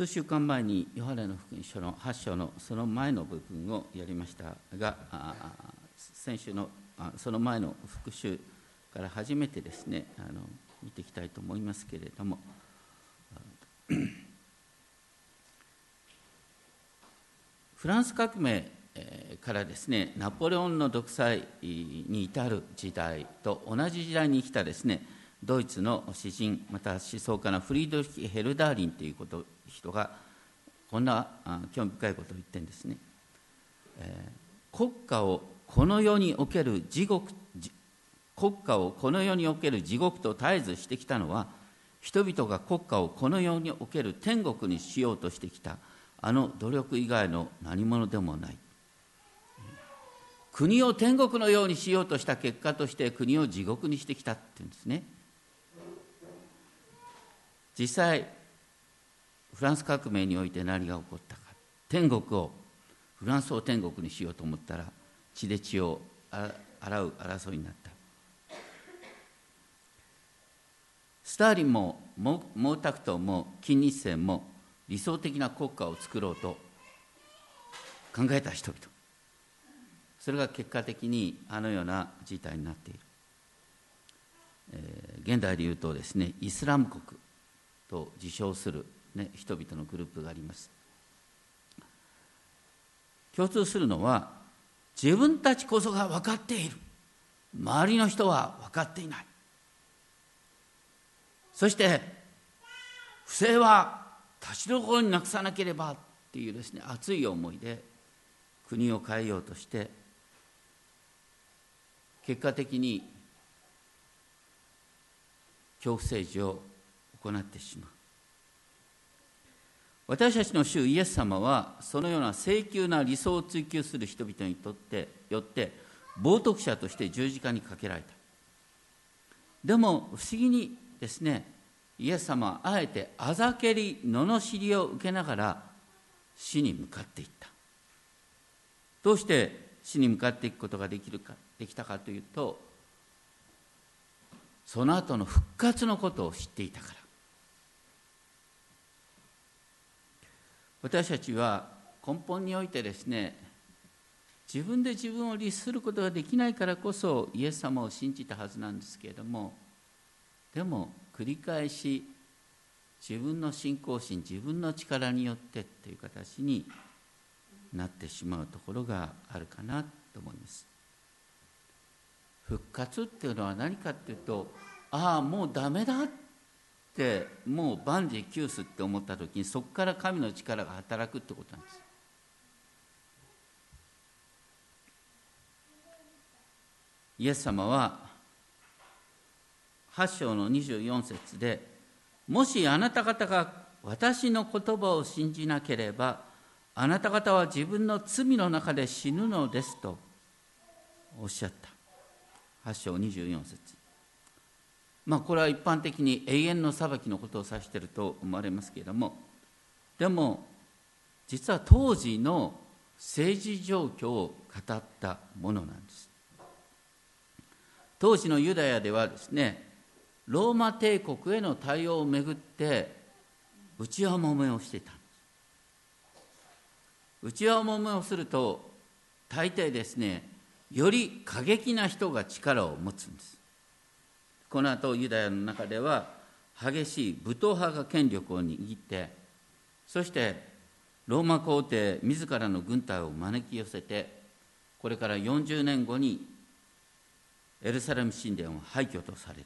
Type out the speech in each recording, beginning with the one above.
数週間前にヨハネの福音書の8章のその前の部分をやりましたが先週のその前の復習から初めてですねあの見ていきたいと思いますけれどもフランス革命からですねナポレオンの独裁に至る時代と同じ時代に来たですねドイツの詩人また思想家のフリードリヒ・ヘルダーリンということ人がこんな興味深いことを言ってるんですね、えー、国家をこの世における地獄国家をこの世における地獄と絶えずしてきたのは人々が国家をこの世における天国にしようとしてきたあの努力以外の何者でもない。国を天国のようにしようとした結果として国を地獄にしてきたっていうんですね。実際フランス革命において何が起こったか。天国をフランスを天国にしようと思ったら血で血を洗う争いになった。スターリンも毛沢東も金日成も理想的な国家を作ろうと考えた人々。それが結果的にあのような事態になっている、えー、現代でいうとですねイスラム国。と自称するね、人々のグループがあります。共通するのは自分たちこそが分かっている。周りの人は分かっていない。そして不正は立ちどころになくさなければっていうですね熱い思いで国を変えようとして結果的に恐怖政治を行ってしまう私たちの主イエス様はそのような請求な理想を追求する人々にとってよって冒涜者として十字架にかけられたでも不思議にですねイエス様はあえてあざけり罵りを受けながら死に向かっていったどうして死に向かっていくことができるかできたかというとその後の復活のことを知っていたから私たちは根本においてですね自分で自分を律することができないからこそイエス様を信じたはずなんですけれどもでも繰り返し自分の信仰心自分の力によってっていう形になってしまうところがあるかなと思います。復活っていうのは何かっていうとああもうダメだってもう万事休すって思った時にそこから神の力が働くってことなんです。イエス様は8章の24節でもしあなた方が私の言葉を信じなければあなた方は自分の罪の中で死ぬのですとおっしゃった。8章24節。まあこれは一般的に永遠の裁きのことを指していると思われますけれどもでも実は当時の政治状況を語ったものなんです。当時のユダヤではですねローマ帝国への対応をめぐって内輪もめをしていたんです。内輪もめをすると大抵ですねより過激な人が力を持つんです。この後ユダヤの中では激しい武闘派が権力を握ってそしてローマ皇帝自らの軍隊を招き寄せてこれから40年後にエルサレム神殿を廃墟とされる。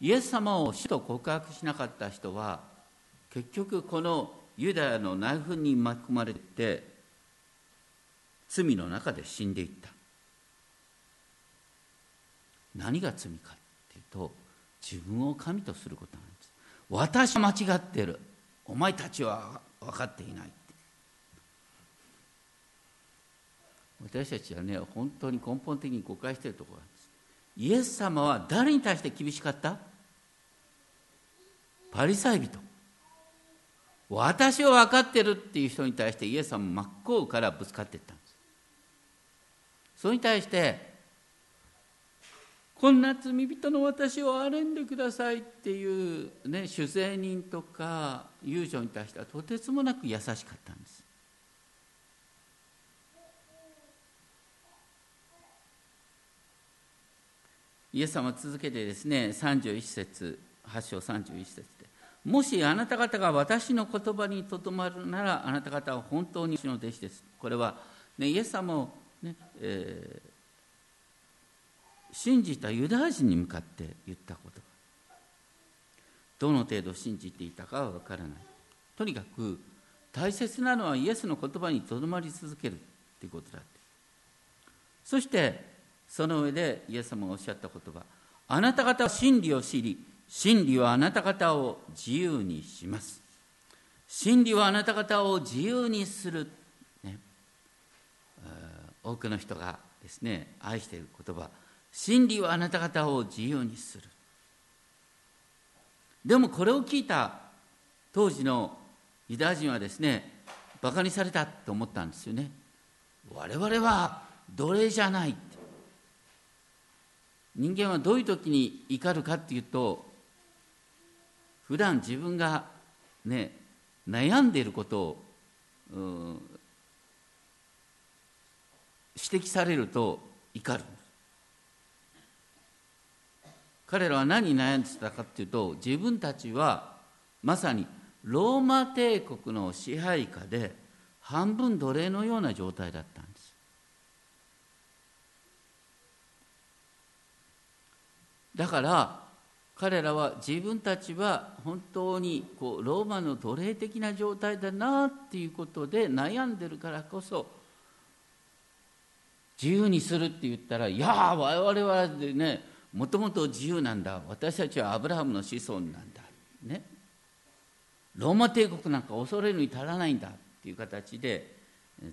イエス様を死と告白しなかった人は結局このユダヤの内紛に巻き込まれて罪の中で死んでいった。何が罪かっていうと自分を神とすることなんです。私は間違ってる。お前たちは分かっていない私たちはね本当に根本的に誤解しているところなんです。イエス様は誰に対して厳しかった？パリサイ人。私は分かってるっていう人に対してイエス様真っ向からぶつかっていったんです。それに対してこんな罪人の私を憐れんでくださいっていう、ね、酒税人とか遊女に対してはとてつもなく優しかったんです。イエス様続けてですね31節8章31節でもしあなた方が私の言葉にとどまるならあなた方は本当に私の弟子です。これは、ね、イエス様をね、えー信じたユダヤ人に向かって言ったこと。どの程度信じていたかは分からない。とにかく大切なのはイエスの言葉にとどまり続けるということだって。そしてその上でイエス様がおっしゃった言葉。あなた方は真理を知り真理はあなた方を自由にします。真理はあなた方を自由にする、ね、多くの人がですね愛している言葉。真理はあなた方を自由にする。でもこれを聞いた当時のユダヤ人はですねバカにされたと思ったんですよね。我々は奴隷じゃない人間はどういう時に怒るかっていうと普段自分がね悩んでいることを指摘されると怒る。彼らは何に悩んでたかっていうと自分たちはまさにローマ帝国の支配下で半分奴隷のような状態だったんです。だから彼らは自分たちは本当にこうローマの奴隷的な状態だなっていうことで悩んでるからこそ自由にするって言ったらいや我々はねもともと自由なんだ。私たちはアブラハムの子孫なんだ。ね。ローマ帝国なんか恐れるに足らないんだっていう形で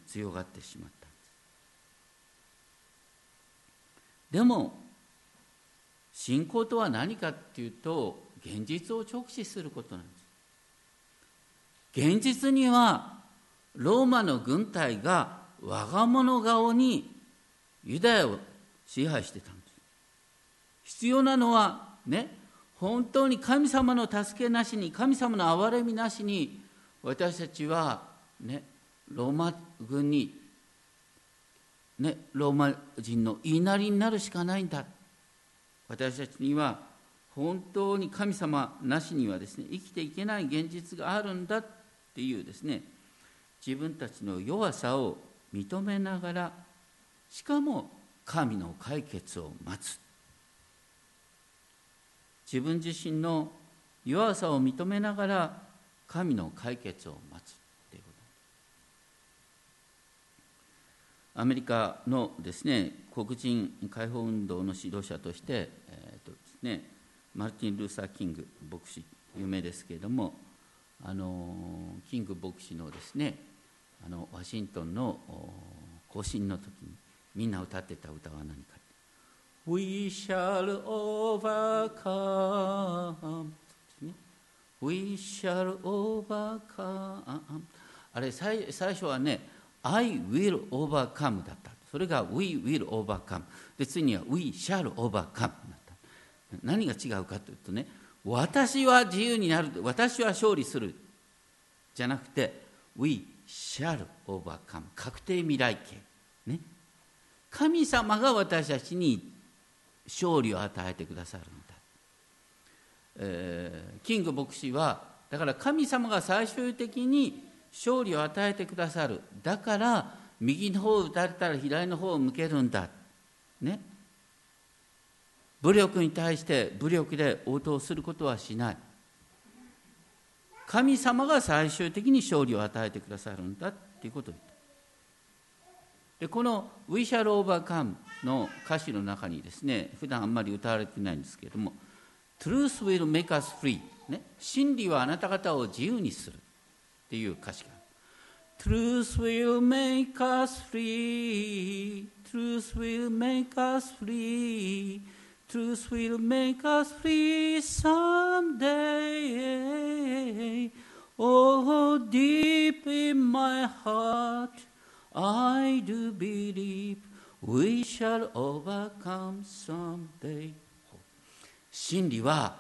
強がってしまった。んですでも信仰とは何かっていうと現実を直視することなんです。現実にはローマの軍隊が我が物顔にユダヤを支配してたんです。必要なのはね本当に神様の助けなしに神様の憐れみなしに私たちはねローマ軍にねローマ人の言いなりになるしかないんだ。私たちには本当に神様なしにはですね生きていけない現実があるんだっていうですね自分たちの弱さを認めながらしかも神の解決を待つ。自分自身の弱さを認めながら神の解決を待つということ。アメリカのですね黒人解放運動の指導者として、えーとですね、マルティン・ルーサー・キング牧師有名ですけれどもあのキング牧師のですねあのワシントンの行進の時にみんな歌ってた歌は何か We shall overcome. We shall overcome. あれ最最初はね、I will overcome だった。それが We will overcome。で、次には We shall overcome だった。何が違うかというとね、私は自由になる、私は勝利する。じゃなくて、We shall overcome。確定未来形。ね。神様が私たちに言っ勝利を与えてくださるんだ、えー、キング牧師はだから神様が最終的に勝利を与えてくださる。だから右の方を打たれたら左の方を向けるんだ。ね。武力に対して武力で応答することはしない。神様が最終的に勝利を与えてくださるんだっていうことを言った。でこの「We shall overcome」の歌詞の中にですね普段あんまり歌われてないんですけれども「Truth will make us free」ね「真理はあなた方を自由にする」っていう歌詞がある Truth will make us free Truth will make us free Truth will make us free someday Oh deep in my heart I do believe We shall overcome someday. 真理は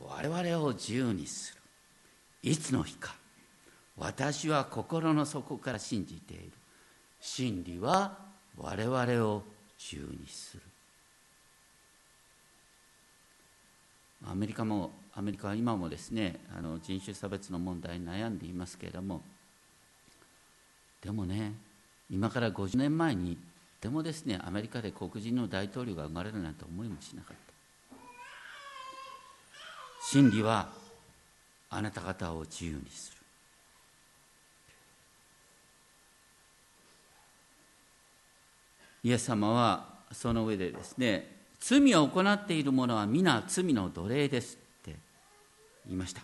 我々を自由にする。いつの日か。私は心の底から信じている。真理は我々を自由にする。アメリカもアメリカは今もですねあの人種差別の問題に悩んでいますけれども。でもね今から50年前にでもですねアメリカで黒人の大統領が生まれるなんて思いもしなかった。真理はあなた方を自由にする。イエス様はその上でですね罪を行っている者は皆罪の奴隷ですって言いました。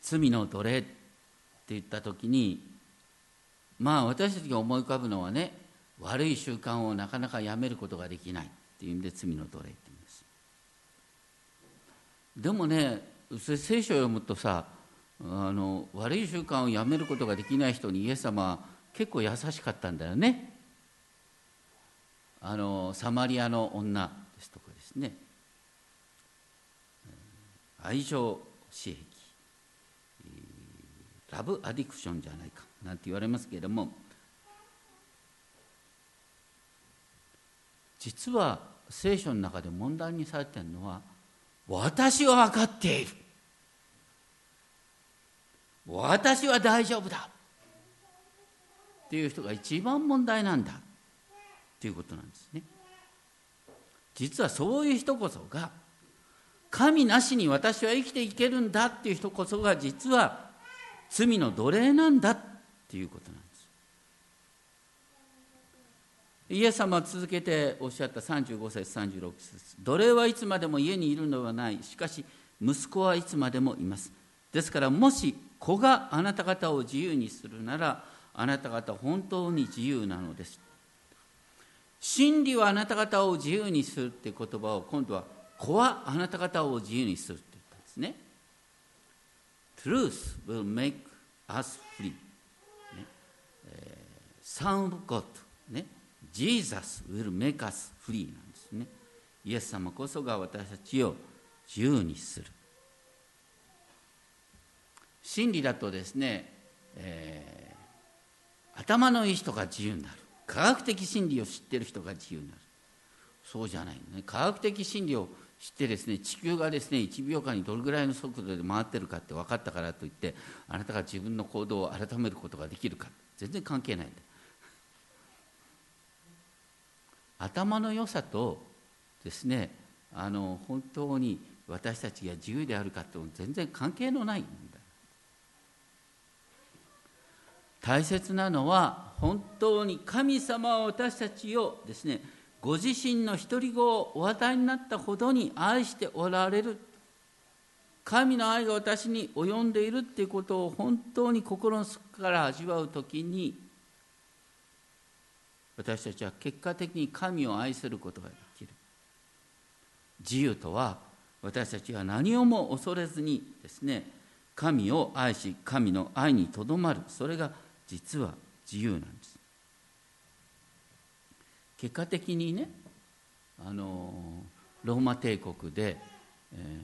罪の奴隷って言った時にまあ私たちが思い浮かぶのはね悪い習慣をなかなかやめることができないっていう意味で罪の奴隷って言います。でもね聖書を読むとさあの悪い習慣をやめることができない人にイエス様は結構優しかったんだよね。あのサマリアの女ですとかですね。愛情刺激ラブアディクションじゃないかなんて言われますけれども実は聖書の中で問題にされているのは私は分かっている。私は大丈夫だ。っていう人が一番問題なんだっていうことなんですね。実はそういう人こそが神なしに私は生きていけるんだっていう人こそが実は罪の奴隷なんだっていうことなんです。イエス様は続けておっしゃった35節36節。奴隷はいつまでも家にいるのではない。しかし息子はいつまでもいます。ですからもし子があなた方を自由にするならあなた方本当に自由なのです。真理はあなた方を自由にするって言葉を今度は子はあなた方を自由にするって言ったんですね。Truth will make us free、ね。えー、Son of God、ね、Jesus will make us free なんですね。イエス様こそが私たちを自由にする。真理だとですね、えー頭のいい人が自由になる。科学的真理を知ってる人が自由になる。そうじゃないね。科学的真理を知ってですね地球がですね1秒間にどれぐらいの速度で回ってるかって分かったからといってあなたが自分の行動を改めることができるか。全然関係ないんだ。頭の良さとですねあの本当に私たちが自由であるかって全然関係のないんだ。大切なのは本当に神様は私たちをですねご自身の独り子をお与えになったほどに愛しておられる。神の愛が私に及んでいるっていうことを本当に心の底から味わう時に私たちは結果的に神を愛することができる。自由とは私たちは何をも恐れずにですね神を愛し神の愛にとどまる。それが実は自由なんです。結果的にねあのローマ帝国で、えー、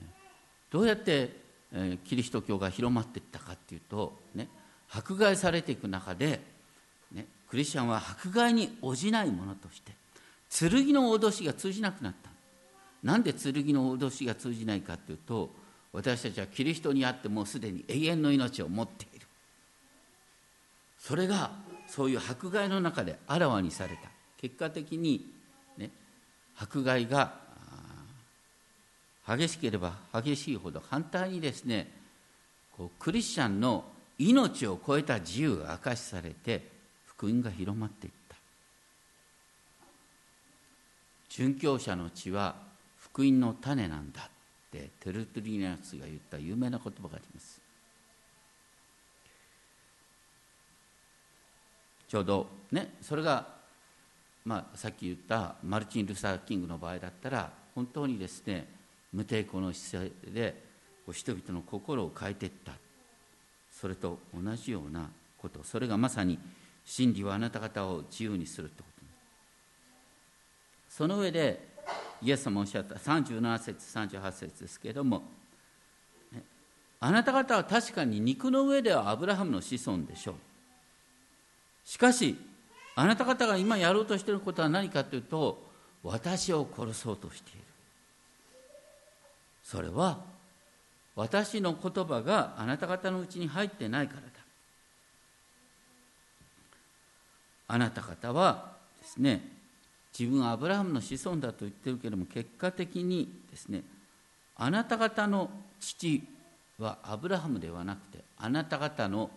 どうやって、えー、キリスト教が広まっていったかっていうと、ね、迫害されていく中で、ね、クリスチャンは迫害に応じないものとして剣の脅しが通じなくなった。なんで剣の脅しが通じないかっていうと私たちはキリストにあってもうすでに永遠の命を持っている。それがそういう迫害の中であらわにされた。結果的に、ね、迫害が激しければ激しいほど反対にですねこうクリスチャンの命を超えた自由が明かしされて福音が広まっていった。殉教者の血は福音の種なんだってテルトリナスが言った有名な言葉があります。ちょうどねそれが、まあ、さっき言ったマルチン・ルサー・キングの場合だったら本当にですね無抵抗の姿勢で人々の心を変えていった。それと同じようなこと。それがまさに真理はあなた方を自由にするってこと。その上でイエス様おっしゃった37節38節ですけれども、あなた方は確かに肉の上ではアブラハムの子孫でしょう。しかしあなた方が今やろうとしていることは何かというと私を殺そうとしている。それは私の言葉があなた方のうちに入ってないからだ。あなた方はですね自分はアブラハムの子孫だと言ってるけれども結果的にですねあなた方の父はアブラハムではなくてあなた方の、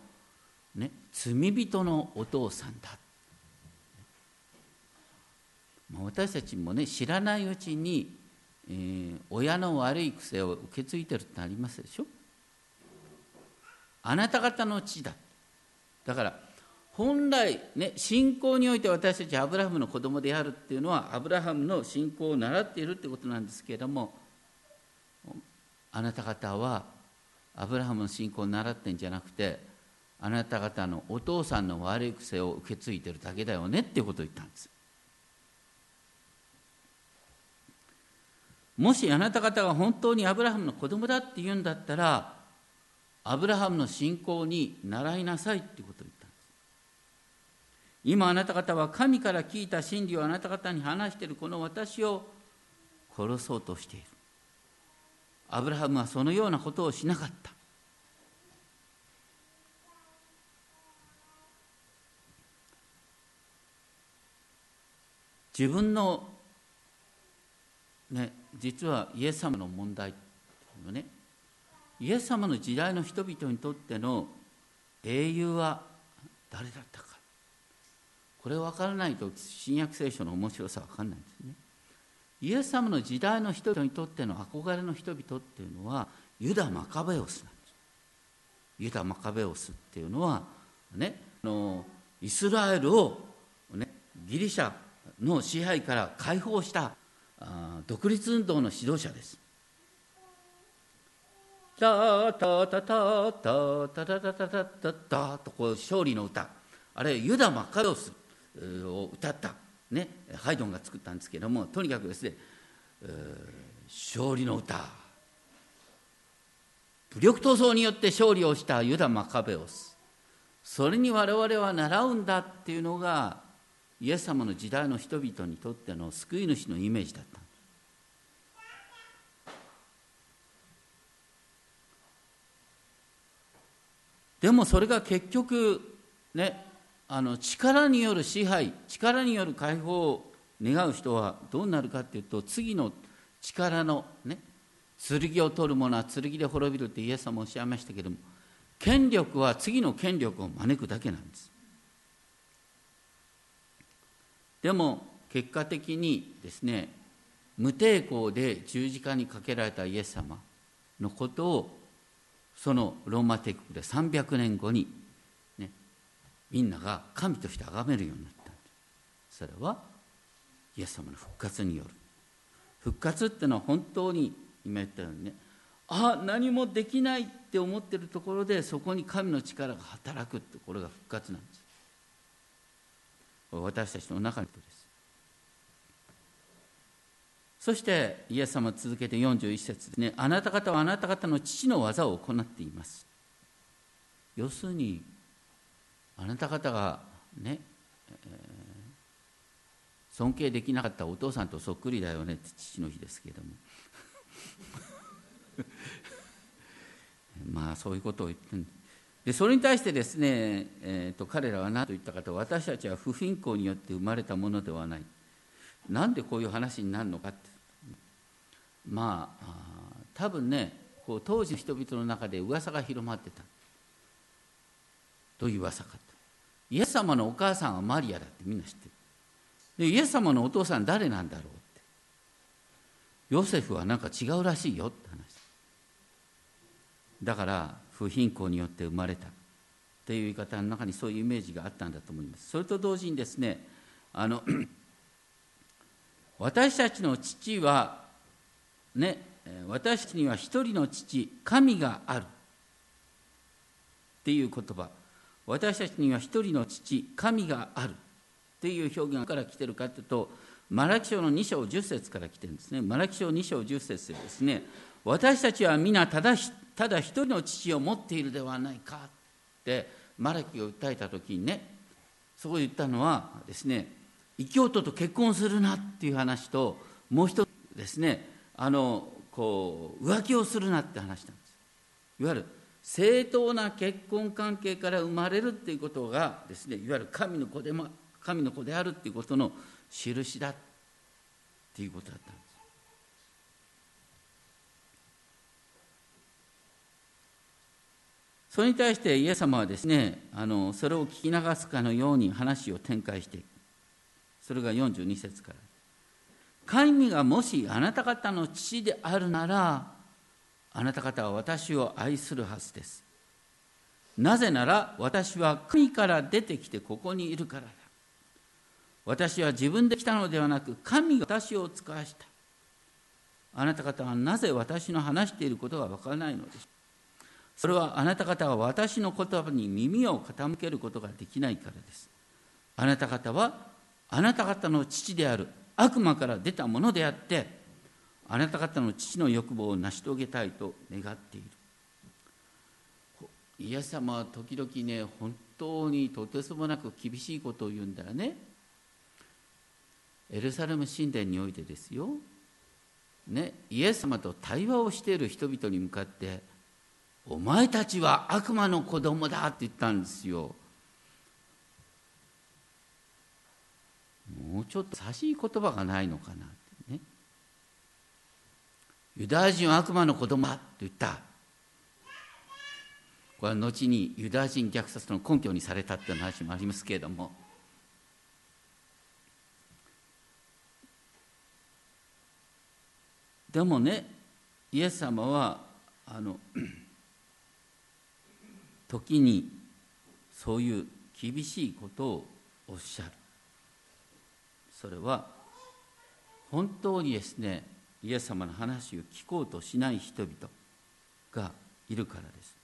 ね、罪人のお父さんだ私たちもね知らないうちに、えー、親の悪い癖を受け継いでるってありますでしょ？あなた方の父だ。だから本来ね信仰において私たちアブラハムの子供であるっていうのはアブラハムの信仰を習っているってことなんですけれどもあなた方はアブラハムの信仰を習ってんじゃなくてあなた方のお父さんの悪い癖を受け継いでるだけだよねっていうことを言ったんです。もしあなた方が本当にアブラハムの子供だって言うんだったらアブラハムの信仰に習いなさいっていうことを言ったんです。今あなた方は神から聞いた真理をあなた方に話しているこの私を殺そうとしている。アブラハムはそのようなことをしなかった。自分のね、実はイエス様の問題のね。イエス様の時代の人々にとっての英雄は誰だったか。これ分からないと新約聖書の面白さ分かんないんですね。イエス様の時代の人々にとっての憧れの人々っていうのはユダ・マカベオスなんです。ユダ・マカベオスっていうのはねあのイスラエルを、ね、ギリシャの支配から解放した独立運動の指導者です。タタタタタタタタタタタタとこう勝利の歌。あれユダ・マカロスを歌った、ね、ハイドンが作ったんですけどもとにかくですね勝利の歌。武力闘争によって勝利をしたユダ・マカベオス。それに我々は習うんだっていうのがイエス様の時代の人々にとっての救い主のイメージだった。でもそれが結局ねあの力による支配力による解放を願う人はどうなるかっていうと次の力のね剣を取る者は剣で滅びるってイエス様おっしゃいましたけども権力は次の権力を招くだけなんです。でも結果的にですね無抵抗で十字架にかけられたイエス様のことをそのローマ帝国で300年後に、ね、みんなが神として崇めるようになった。それはイエス様の復活による。復活っていうのは本当に今言ったようにねあ何もできないって思ってるところでそこに神の力が働くってこれが復活なんです。私たちの中のことです。そしてイエス様続けて41節ですねあなた方はあなた方の父の技を行っています。要するにあなた方がね、えー、尊敬できなかったお父さんとそっくりだよねって父の日ですけれども。まあそういうことを言ってるでそれに対してですね、えーと、彼らは何と言ったかと私たちは不貧困によって生まれたものではない。なんでこういう話になるのかって。まあ多分ねこう当時の人々の中で噂が広まってた。どういう噂かとイエス様のお母さんはマリアだってみんな知ってる。でイエス様のお父さん誰なんだろうって。ヨセフはなんか違うらしいよって話。だから不貧困によって生まれたという言い方の中にそういうイメージがあったんだと思います。それと同時にですねあの 私たちの父はね私たちには一人の父神があるっていう言葉。私たちには一人の父神があるっていう表現から来てるかというとマラキ書の2章10節から来てるんですね。マラキ書2章10節でですね私たちは皆ただただ一人の父を持っているではないかってマラキが訴えた時にねそこで言ったのはですね異教徒と結婚するなっていう話ともう一つですねあのこう浮気をするなって話なんです。いわゆる正当な結婚関係から生まれるっていうことがですねいわゆる神の子でも神の子であるっていうことの印だっていうことだったんです。それに対してイエス様はですねあのそれを聞き流すかのように話を展開してそれが42節から。神がもしあなた方の父であるならあなた方は私を愛するはずです。なぜなら私は神から出てきてここにいるからだ。私は自分で来たのではなく神が私を使わした。あなた方はなぜ私の話していることがわからないのでしょう。それはあなた方は私の言葉に耳を傾けることができないからです。あなた方はあなた方の父である悪魔から出たものであってあなた方の父の欲望を成し遂げたいと願っている。イエス様は時々ね本当にとてつもなく厳しいことを言うんだよね。エルサレム神殿においてですよ、ね、イエス様と対話をしている人々に向かって「お前たちは悪魔の子供だ」って言ったんですよ。もうちょっと優しい言葉がないのかなってね。ユダヤ人は悪魔の子供だって言った。これは後にユダヤ人虐殺の根拠にされたっていう話もありますけれども。でもねイエス様はあの 時にそういう厳しいことをおっしゃる。それは本当にですねイエス様の話を聞こうとしない人々がいるからです。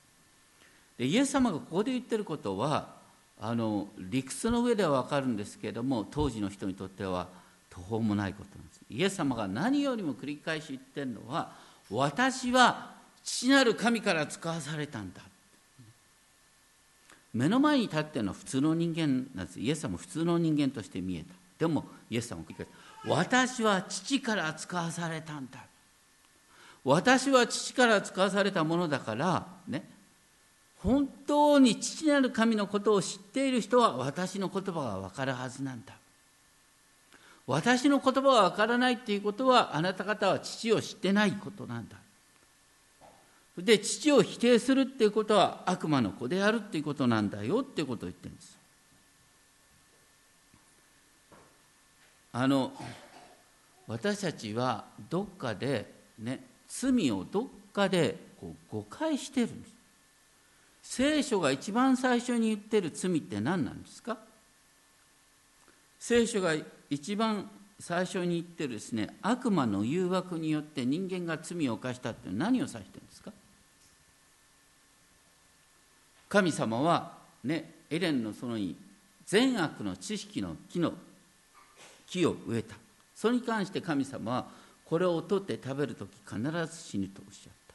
でイエス様がここで言ってることはあの理屈の上では分かるんですけれども当時の人にとっては途方もないことなんです。イエス様が何よりも繰り返し言ってるのは私は父なる神から使わされたんだ。目の前に立ってるのは普通の人間なんです。イエス様も普通の人間として見えた。でもイエス様繰り返し私は父から使わされたんだ。私は父から使わされたものだからね。本当に父なる神のことを知っている人は私の言葉が分かるはずなんだ。私の言葉がわからないっていうことはあなた方は父を知ってないことなんだ。で父を否定するっていうことは悪魔の子であるっていうことなんだよっていうことを言ってるんです。あの私たちはどっかでね罪をどっかでこう誤解してるんです。聖書が一番最初に言ってる罪って何なんですか？聖書が一番最初に言ってるですね悪魔の誘惑によって人間が罪を犯したって何を指してるんですか？神様はねエレンの園に善悪の知識の木の木を植えた。それに関して神様はこれを取って食べる時必ず死ぬとおっしゃった。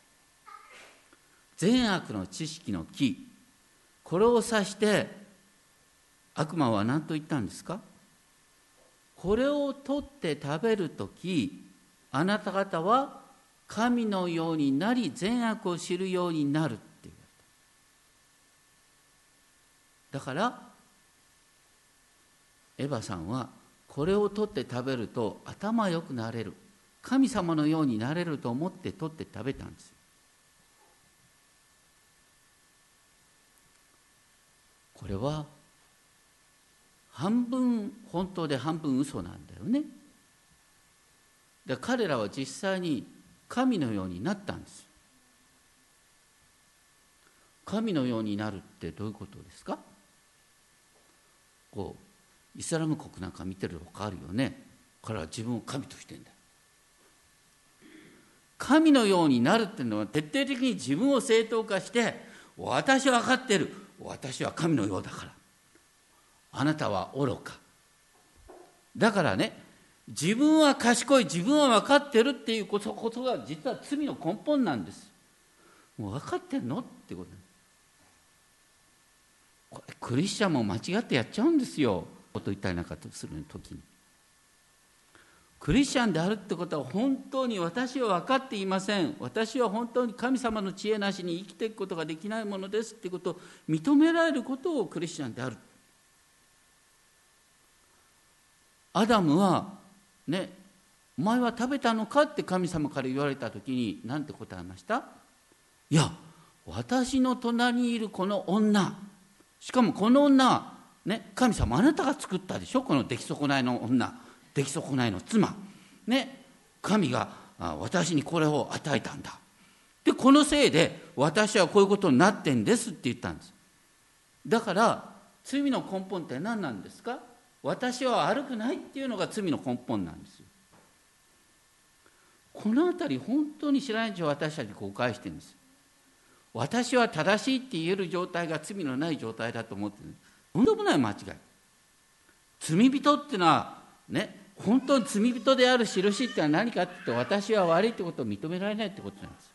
善悪の知識の木これを指して悪魔は何と言ったんですか？これを取って食べる時あなた方は神のようになり善悪を知るようになるって言われた。だからエヴァさんはこれを取って食べると頭良くなれる。神様のようになれると思って取って食べたんですよ。これは半分本当で半分嘘なんだよね。で彼らは実際に神のようになったんです。神のようになるってどういうことですか？こうイスラム国なんか見てると分かるよね。彼は自分を神としてんだ神のようになるっていうのは徹底的に自分を正当化して私は分かってる。私は神のようだから。あなたは愚か。だからね自分は賢い自分は分かってるっていうことことが実は罪の根本なんです。もう分かってんのってこと。これクリスチャンも間違ってやっちゃうんですよ。こと言ったりなんかする時に。クリスチャンであるってことは本当に私は分かっていません。私は本当に神様の知恵なしに生きていくことができないものですってことを認められることをクリスチャンである。アダムはねお前は食べたのかって神様から言われた時に何て答えました？いや私の隣にいるこの女。しかもこの女ね神様あなたが作ったでしょ？この出来損ないの女。出来損ないの妻。ね神が私にこれを与えたんだ。でこのせいで私はこういうことになってんですって言ったんです。だから罪の根本って何なんですか？私は悪くないっていうのが罪の根本なんですよ。この辺り本当に知らないうち私たち誤解してるんです私は正しいって言える状態が罪のない状態だと思ってる。とんでもない間違い。罪人っていうのはね本当に罪人である印ってのは何かって言って私は悪いってことを認められないってことなんです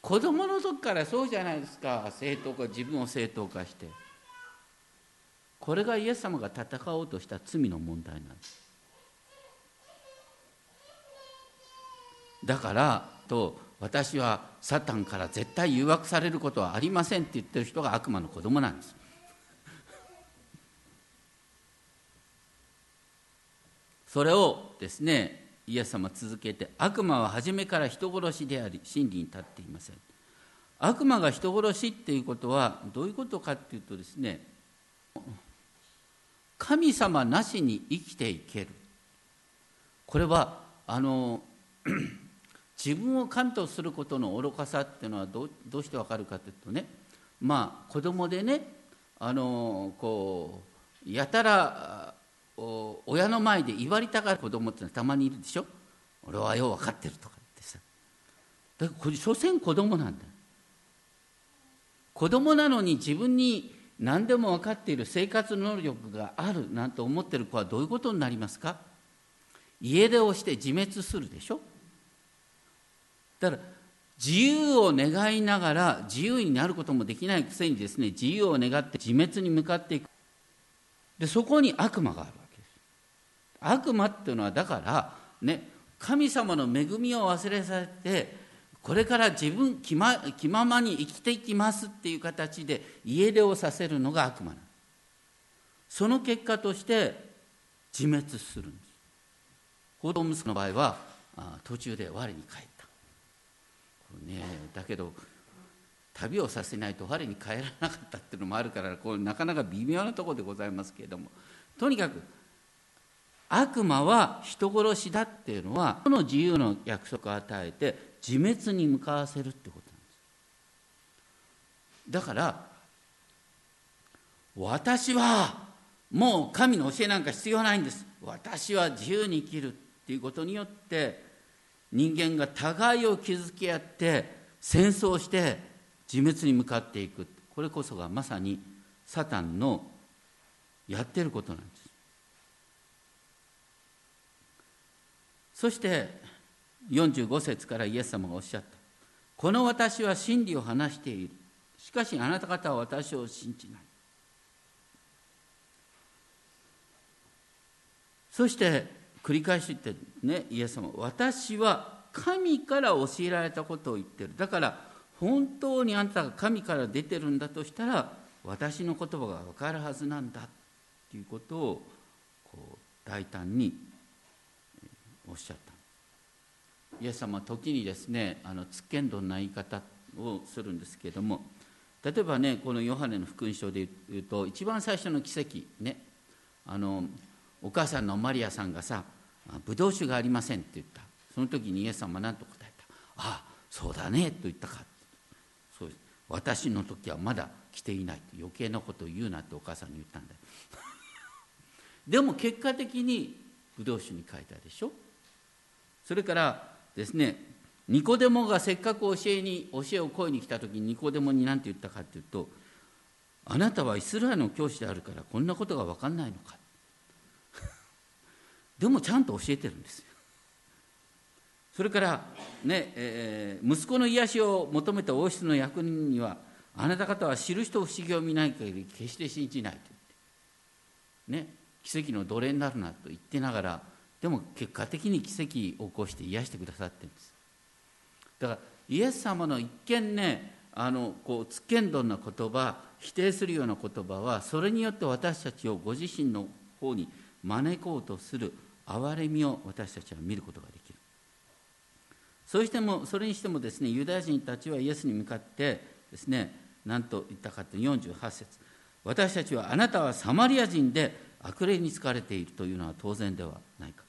子供の時からそうじゃないですか。正当化自分を正当化して。これがイエス様が戦おうとした罪の問題なんです。だからと私はサタンから絶対誘惑されることはありませんって言ってる人が悪魔の子供なんです。それをですねイエス様続けて悪魔は初めから人殺しであり真理に立っていません。悪魔が人殺しっていうことはどういうことかっていうとですね神様なしに生きていける。これはあの 自分を神とすることの愚かさっていうのはどうどうしてわかるかというとねまあ子供でねあのこうやたら親の前で言われたがる子供ってのはたまにいるでしょ？俺はよう分かってるとかってさ。だからこれ所詮子供なんだ。子供なのに自分に何でも分かっている生活能力があるなんて思ってる子はどういうことになりますか？家出をして自滅するでしょ？だから自由を願いながら自由になることもできないくせにですね自由を願って自滅に向かっていく。でそこに悪魔があるわけです。悪魔っていうのはだからね神様の恵みを忘れさせてこれから自分気ま気ままに生きていきますっていう形で家出をさせるのが悪魔なその結果として自滅するんです。報道息子の場合は途中で我に帰った。ねだけど旅をさせないと我に帰らなかったっていうのもあるからこうなかなか微妙なところでございますけれども。とにかく悪魔は人殺しだっていうのはこの自由の約束を与えて自滅に向かわせるってことなんです。だから私はもう神の教えなんか必要ないんです。私は自由に生きるっていうことによって人間が互いを築き合って戦争して自滅に向かっていく。これこそがまさにサタンのやってることなんです。そして45節からイエス様がおっしゃった。この私は真理を話している。しかしあなた方は私を信じない。そして繰り返し言ってねイエス様私は神から教えられたことを言ってる。だから本当にあなたが神から出てるんだとしたら私の言葉が分かるはずなんだっていうことをこう大胆におっしゃった。イエス様は時にですねあのつっけんどんな言い方をするんですけれども例えばねこのヨハネの福音書で言うと一番最初の奇跡ねあのお母さんのマリアさんがさ「ブドウ酒がありません」って言った。その時にイエス様は何と答えた「ああそうだね」と言ったか。そう私の時はまだ来ていないと。余計なことを言うなってお母さんに言ったんだよ。でも結果的にブドウ酒に変えたでしょ？それからですね。ニコデモがせっかく教えに教えを請いに来た時にニコデモに何て言ったかっていうとあなたはイスラエルの教師であるからこんなことが分かんないのか？でもちゃんと教えてるんですよ。それからね、えー、息子の癒しを求めた王室の役人にはあなた方は知る人不思議を見ない限り決して信じないと言って、ね、奇跡の奴隷になるなと言ってながらでも結果的に奇跡を起こして癒してくださってるんです。だからイエス様の一見ねあのこうつっけんどんな言葉否定するような言葉はそれによって私たちをご自身の方に招こうとする憐れみを私たちは見ることができる。そしてもそれにしてもですねユダヤ人たちはイエスに向かってですね何と言ったかという48節。私たちはあなたはサマリア人で悪霊に疲れているというのは当然ではないか。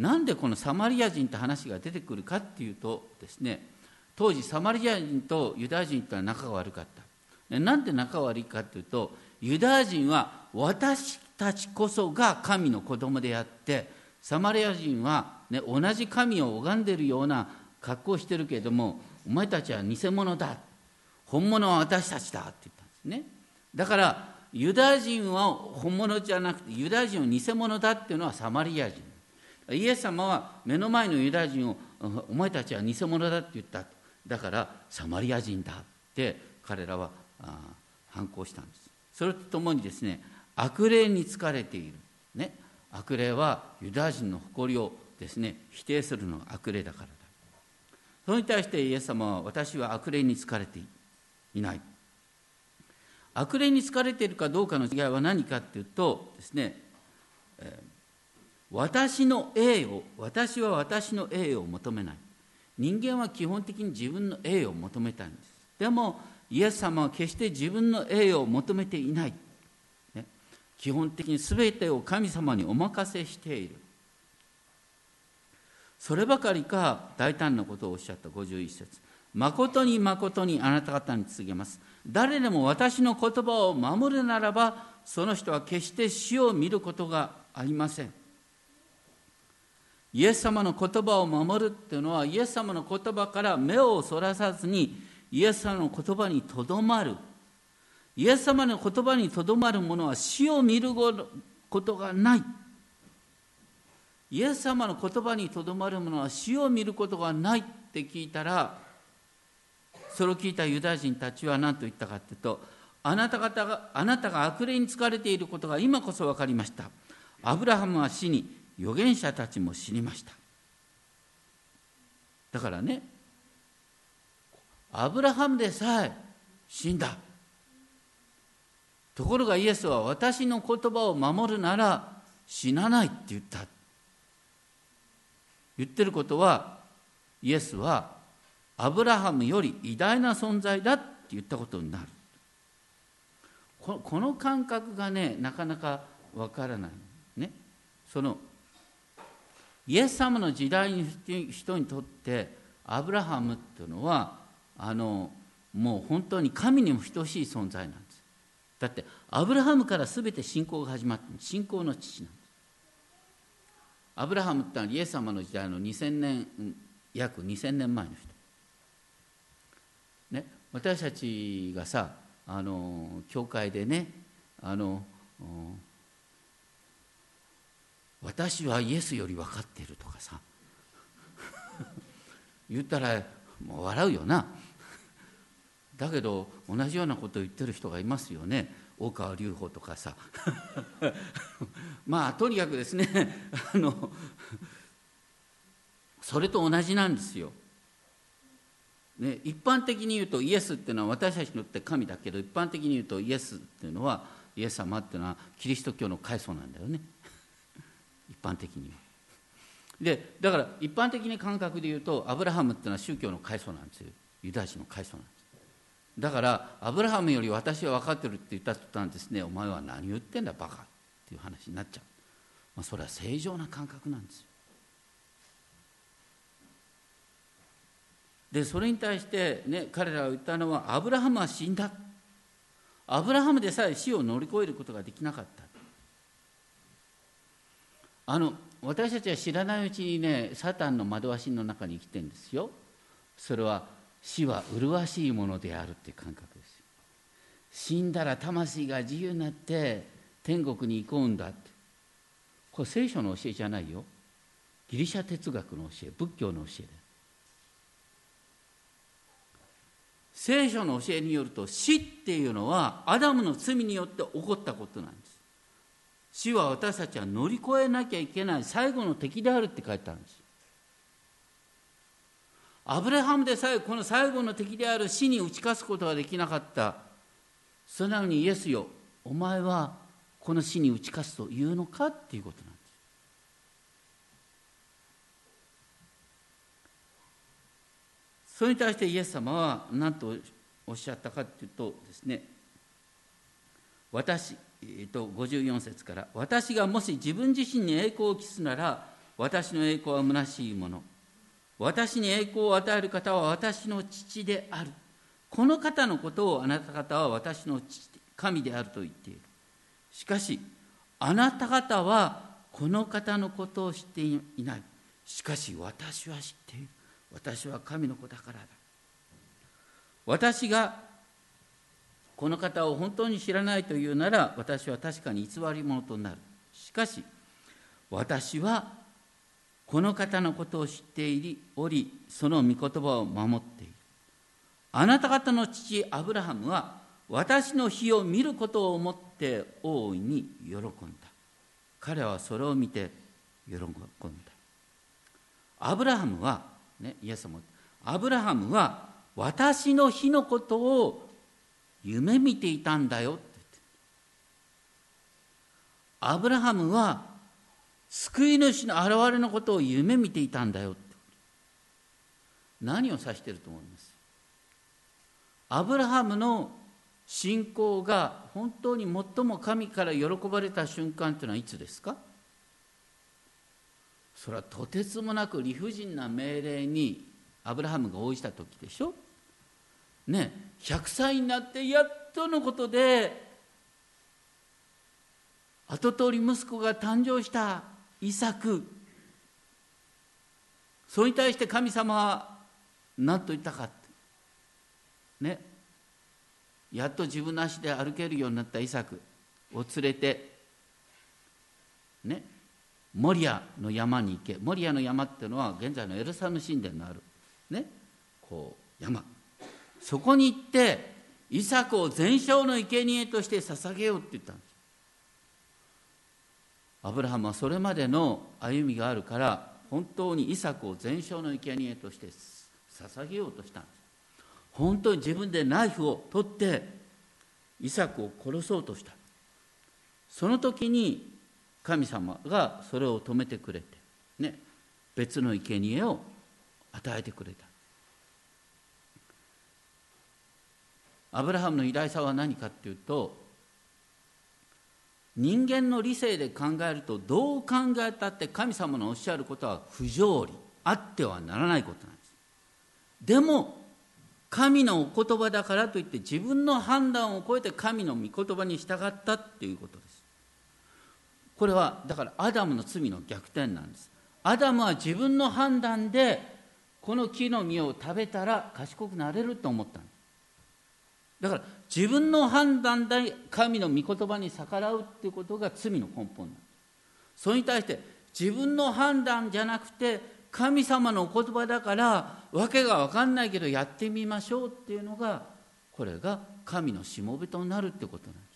なんでこのサマリア人って話が出てくるかっていうとですね当時サマリア人とユダヤ人とは仲が悪かった。なんで仲悪いかっていうとユダヤ人は私たちこそが神の子供であってサマリア人は、ね、同じ神を拝んでるような格好をしてるけれどもお前たちは偽物だ。本物は私たちだって言ったんですね。だからユダヤ人は本物じゃなくてユダヤ人は偽物だっていうのはサマリア人。イエス様は目の前のユダヤ人をお前たちは偽物だって言った。だからサマリア人だって彼らは反抗したんです。それとともにですね悪霊に疲れている、ね、悪霊はユダヤ人の誇りをですね否定するのは悪霊だから。だそれに対してイエス様は私は悪霊に疲れていない。悪霊に疲れているかどうかの違いは何かっていうとですね、えー私の栄を私は私の栄誉を求めない。人間は基本的に自分の栄誉を求めたいんです。でもイエス様は決して自分の栄誉を求めていない、ね、基本的に全てを神様にお任せしている。そればかりか大胆なことをおっしゃった。51節。誠に誠にあなた方に告げます。誰でも私の言葉を守るならばその人は決して死を見ることがありません。イエス様の言葉を守るっていうのはイエス様の言葉から目をそらさずにイエス様の言葉にとどまる。イエス様の言葉にとどまる者は死を見ることがない。イエス様の言葉にとどまる者は死を見ることがないって聞いたらそれを聞いたユダヤ人たちは何と言ったかというとあなた方があなたが悪霊に疲れていることが今こそ分かりました。アブラハムは死に預言者たちも死にました。だからねアブラハムでさえ死んだ。ところがイエスは私の言葉を守るなら死なないって言った。言ってることはイエスはアブラハムより偉大な存在だって言ったことになる。この感覚がねなかなかわからない。ね。そのイエス様の時代の人にとってアブラハムっていうのはあのもう本当に神にも等しい存在なんです。だってアブラハムから全て信仰が始まって信仰の父なんです。アブラハムってのはイエス様の時代の2000年約2000年前の人。ね私たちがさあの教会でねあの私はイエスより分かってるとかさ 言ったらもう笑うよなだけど同じようなことを言ってる人がいますよね大川隆法とかさ まあとにかくですね あのそれと同じなんですよ。ね、一般的に言うとイエスっていうのは私たちにとって神だけど一般的に言うとイエスっていうのはイエス様っていうのはキリスト教の階層なんだよね。一般的には。でだから一般的に感覚で言うとアブラハムっていうのは宗教の階層なんですよ。ユダヤ人の階層なんです。だからアブラハムより私は分かってるって言った途端ですねお前は何言ってんだバカっていう話になっちゃう、まあ、それは正常な感覚なんですよ。でそれに対して、ね、彼らが言ったのはアブラハムは死んだ。アブラハムでさえ死を乗り越えることができなかった。あの私たちは知らないうちにねサタンの惑わしの中に生きてるんですよ。それは死は麗しいものであるっていう感覚です死んだら魂が自由になって天国に行こうんだって。これ聖書の教えじゃないよ。ギリシャ哲学の教え仏教の教えで聖書の教えによると死っていうのはアダムの罪によって起こったことなんです。死は私たちは乗り越えなきゃいけない最後の敵であるって書いてあるんです。アブラハムでさえこの最後の敵である死に打ち勝つことができなかった。それなのにイエスよお前はこの死に打ち勝つというのかっていうことなんです。それに対してイエス様は何とおっしゃったかというとですね私、えー、と54節から「私がもし自分自身に栄光を期すなら私の栄光は虚しいもの。私に栄光を与える方は私の父である。この方のことをあなた方は私の父神であると言っている。しかしあなた方はこの方のことを知っていない。しかし私は知っている。私は神の子だからだ。私がこの方を本当に知らないというなら私は確かに偽り者となる。しかし私はこの方のことを知っておりその御言葉を守っている。あなた方の父アブラハムは私の日を見ることを思って大いに喜んだ。彼はそれを見て喜んだ。アブラハムはね、イエス様アブラハムは私の日のことを夢見ていたんだよ。ってってアブラハムは救い主の現れのことを夢見ていたんだよ。って何を指していると思います？アブラハムの信仰が本当に最も神から喜ばれた瞬間というのはいつですか？それはとてつもなく理不尽な命令にアブラハムが応じた時でしょ。ね100歳になってやっとのことで後通り息子が誕生したイサクそれに対して神様は何と言ったかって。ねやっと自分の足で歩けるようになったイサクを連れてねモリアの山に行け。モリアの山っていうのは現在のエルサレム神殿のあるねこう山。そこに行ってイサクを全焼の生贄として捧げようって言ったんです。アブラハムはそれまでの歩みがあるから本当にイサクを全焼の生贄として捧げようとしたんです。本当に自分でナイフを取ってイサクを殺そうとした。その時に神様がそれを止めてくれて、ね、別の生贄を与えてくれた。アブラハムの偉大さは何かっていうと人間の理性で考えるとどう考えたって神様のおっしゃることは不条理あってはならないことなんです。でも神のお言葉だからといって自分の判断を超えて神の御言葉に従ったっていうことです。これはだからアダムの罪の逆転なんです。アダムは自分の判断でこの木の実を食べたら賢くなれると思ったんです。だから自分の判断で神の御言葉に逆らうっていうことが罪の根本なんですそれに対して自分の判断じゃなくて神様のお言葉だから訳が分かんないけどやってみましょうっていうのがこれが神のしもべとなるってことなんです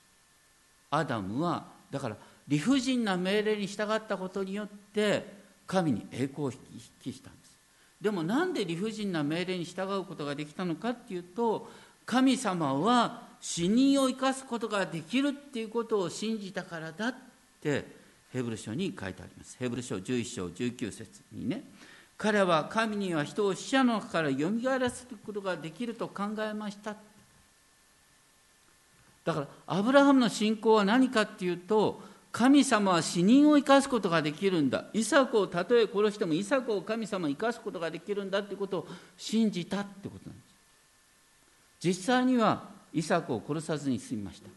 アダムはだから理不尽な命令に従ったことによって神に栄光を引きしたんです。でもなんで理不尽な命令に従うことができたのかっていうと神様は死人を生かすことができるっていうことを信じたからだってヘブル書に書いてあります。ヘブル書11章19節にね。彼は神には人を死者の中からよみがえらせることができると考えました。だからアブラハムの信仰は何かっていうと神様は死人を生かすことができるんだ。イサクをたとえ殺してもイサクを神様生かすことができるんだってことを信じたってことなんです。実際にはイサクを殺さずに済みました。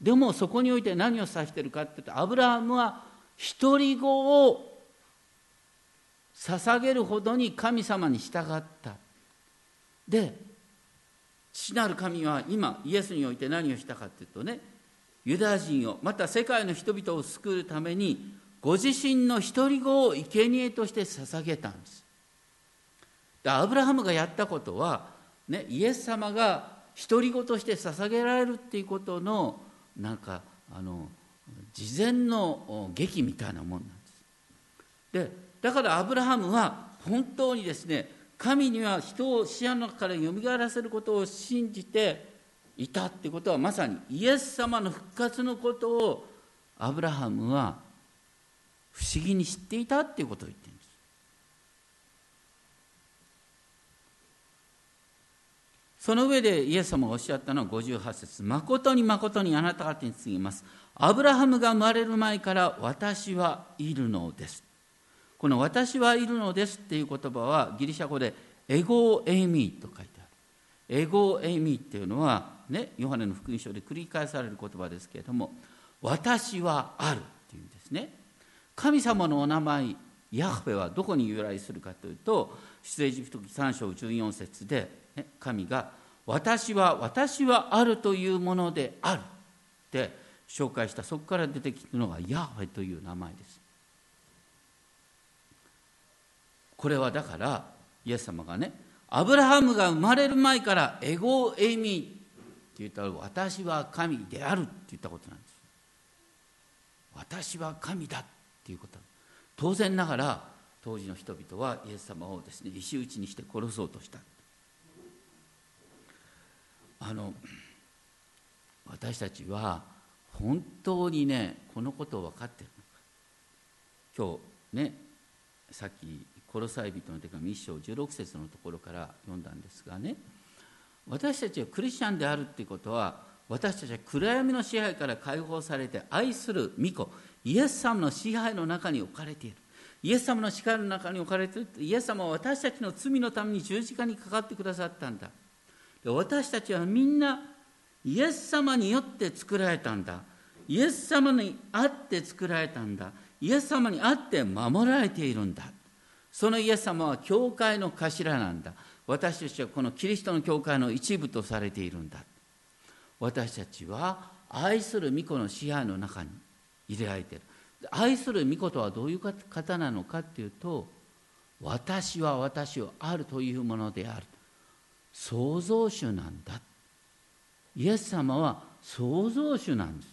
でもそこにおいて何を指しているかっていうとアブラハムは独り子を捧げるほどに神様に従った。で父なる神は今イエスにおいて何をしたかというとねユダヤ人をまた世界の人々を救うためにご自身の独り子を生贄として捧げたんです。でアブラハムがやったことは、ね、イエス様が独り子として捧げられるっていうことのなんかあの事前の劇みたいなもんなんです。でだからアブラハムは本当にですね神には人を死者の中からよみがえらせることを信じていたってことはまさにイエス様の復活のことをアブラハムは不思議に知っていたっていうことを言ってるんです。その上でイエス様がおっしゃったのは58節誠に誠にあなた方に告げます。アブラハムが生まれる前から私はいるのです。この私はいるのですっていう言葉はギリシャ語でἐγώ εἰμιと書いてある。ἐγώ εἰμιっていうのはね、ヨハネの福音書で繰り返される言葉ですけれども、私はあるっていうんですね。神様のお名前、ヤハウェはどこに由来するかというと、出エジプト記3章14節で、ね、神が、私は私はあるというものである。って紹介した、そこから出てきたのがヤフェという名前です。これはだから、イエス様がね、アブラハムが生まれる前からエゴエミって言ったら私は神であるって言ったことなんです。私は神だっていうこと。当然ながら当時の人々はイエス様をですね石打ちにして殺そうとした。あの私たちは本当にねこのことを分かってるの。か今日ねさっき「コロサイ人の手紙1章16節のところから読んだんですがね私たちはクリスチャンであるっていうことは私たちは暗闇の支配から解放されて愛する御子イエス様の支配の中に置かれている。イエス様の支配の中に置かれているイエス様は私たちの罪のために十字架にかかってくださったんだ。私たちはみんなイエス様によって作られたんだ。イエス様にあって作られたんだ。イエス様にあって守られているんだ。そのイエス様は教会の頭なんだ。私たちはこのキリストの教会の一部とされているんだ。私たちは愛する御子の支配の中に入れられている。愛する御子とはどういう方なのかっていうと私は私をあるというものである。創造主なんだ。イエス様は創造主なんです。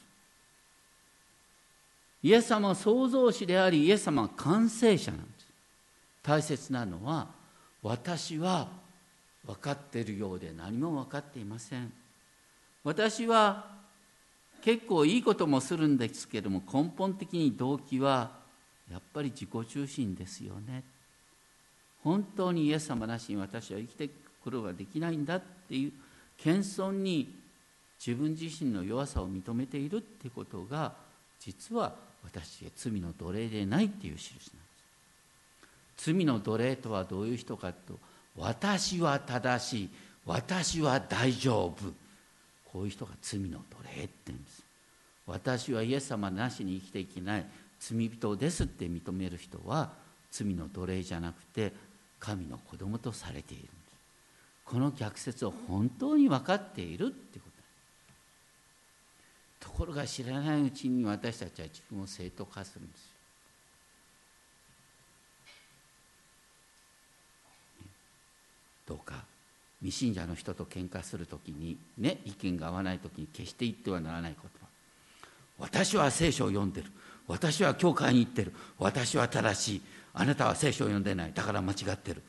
イエス様は創造主でありイエス様は完成者なんです。大切なのは私は分かっているようで何も分かっていません。私は結構いいこともするんですけども根本的に動機はやっぱり自己中心ですよね。本当にイエス様なしに私は生きてくことができないんだっていう謙遜に自分自身の弱さを認めているってことが実は私が罪の奴隷でないっていう印なんです。罪の奴隷とはどういう人かと私は正しい私は大丈夫。こういう人が罪の奴隷って言うんです。私はイエス様なしに生きていけない罪人ですって認める人は罪の奴隷じゃなくて神の子供とされている。この逆説を本当に分かっているってことところが知らないうちに私たちは自分を正当化するんですよ。どうか未信者の人と喧嘩するときにね意見が合わないときに決して言ってはならない言葉。私は聖書を読んでる。私は教会に行ってる。私は正しい。あなたは聖書を読んでない。だから間違ってる。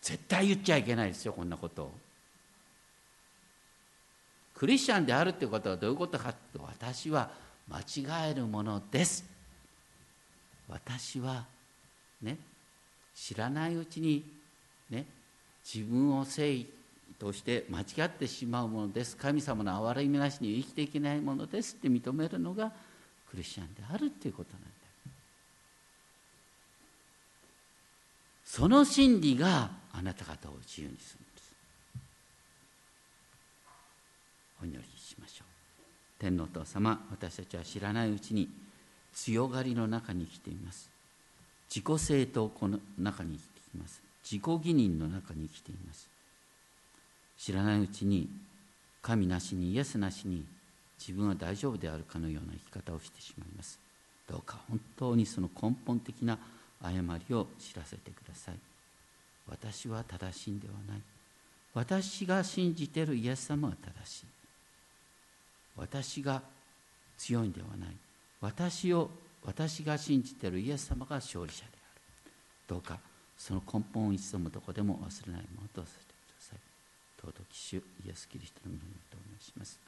絶対言っちゃいけないですよこんなこと。をクリスチャンであるってことはどういうことかって私は間違えるものです。私はね知らないうちにね、自分を誠意として間違ってしまうものです。神様の憐れみなしに生きていけないものです。って認めるのがクリスチャンであるっていうことなんだその真理があなた方を自由にするんです。お祈りしましょう。天皇と様私たちは知らないうちに強がりの中に生きています。自己正当の中に生きています。自己義認の中に生きています。知らないうちに神なしにイエスなしに自分は大丈夫であるかのような生き方をしてしまいます。どうか本当にその根本的な誤りを知らせてください。私は正しいんではない。私が信じているイエス様は正しい。私が強いんではない。私を私が信じているイエス様が勝利者である。どうかその根本を一度もどこでも忘れないものとさせてください。尊き主イエス・キリストの皆によってお願いします。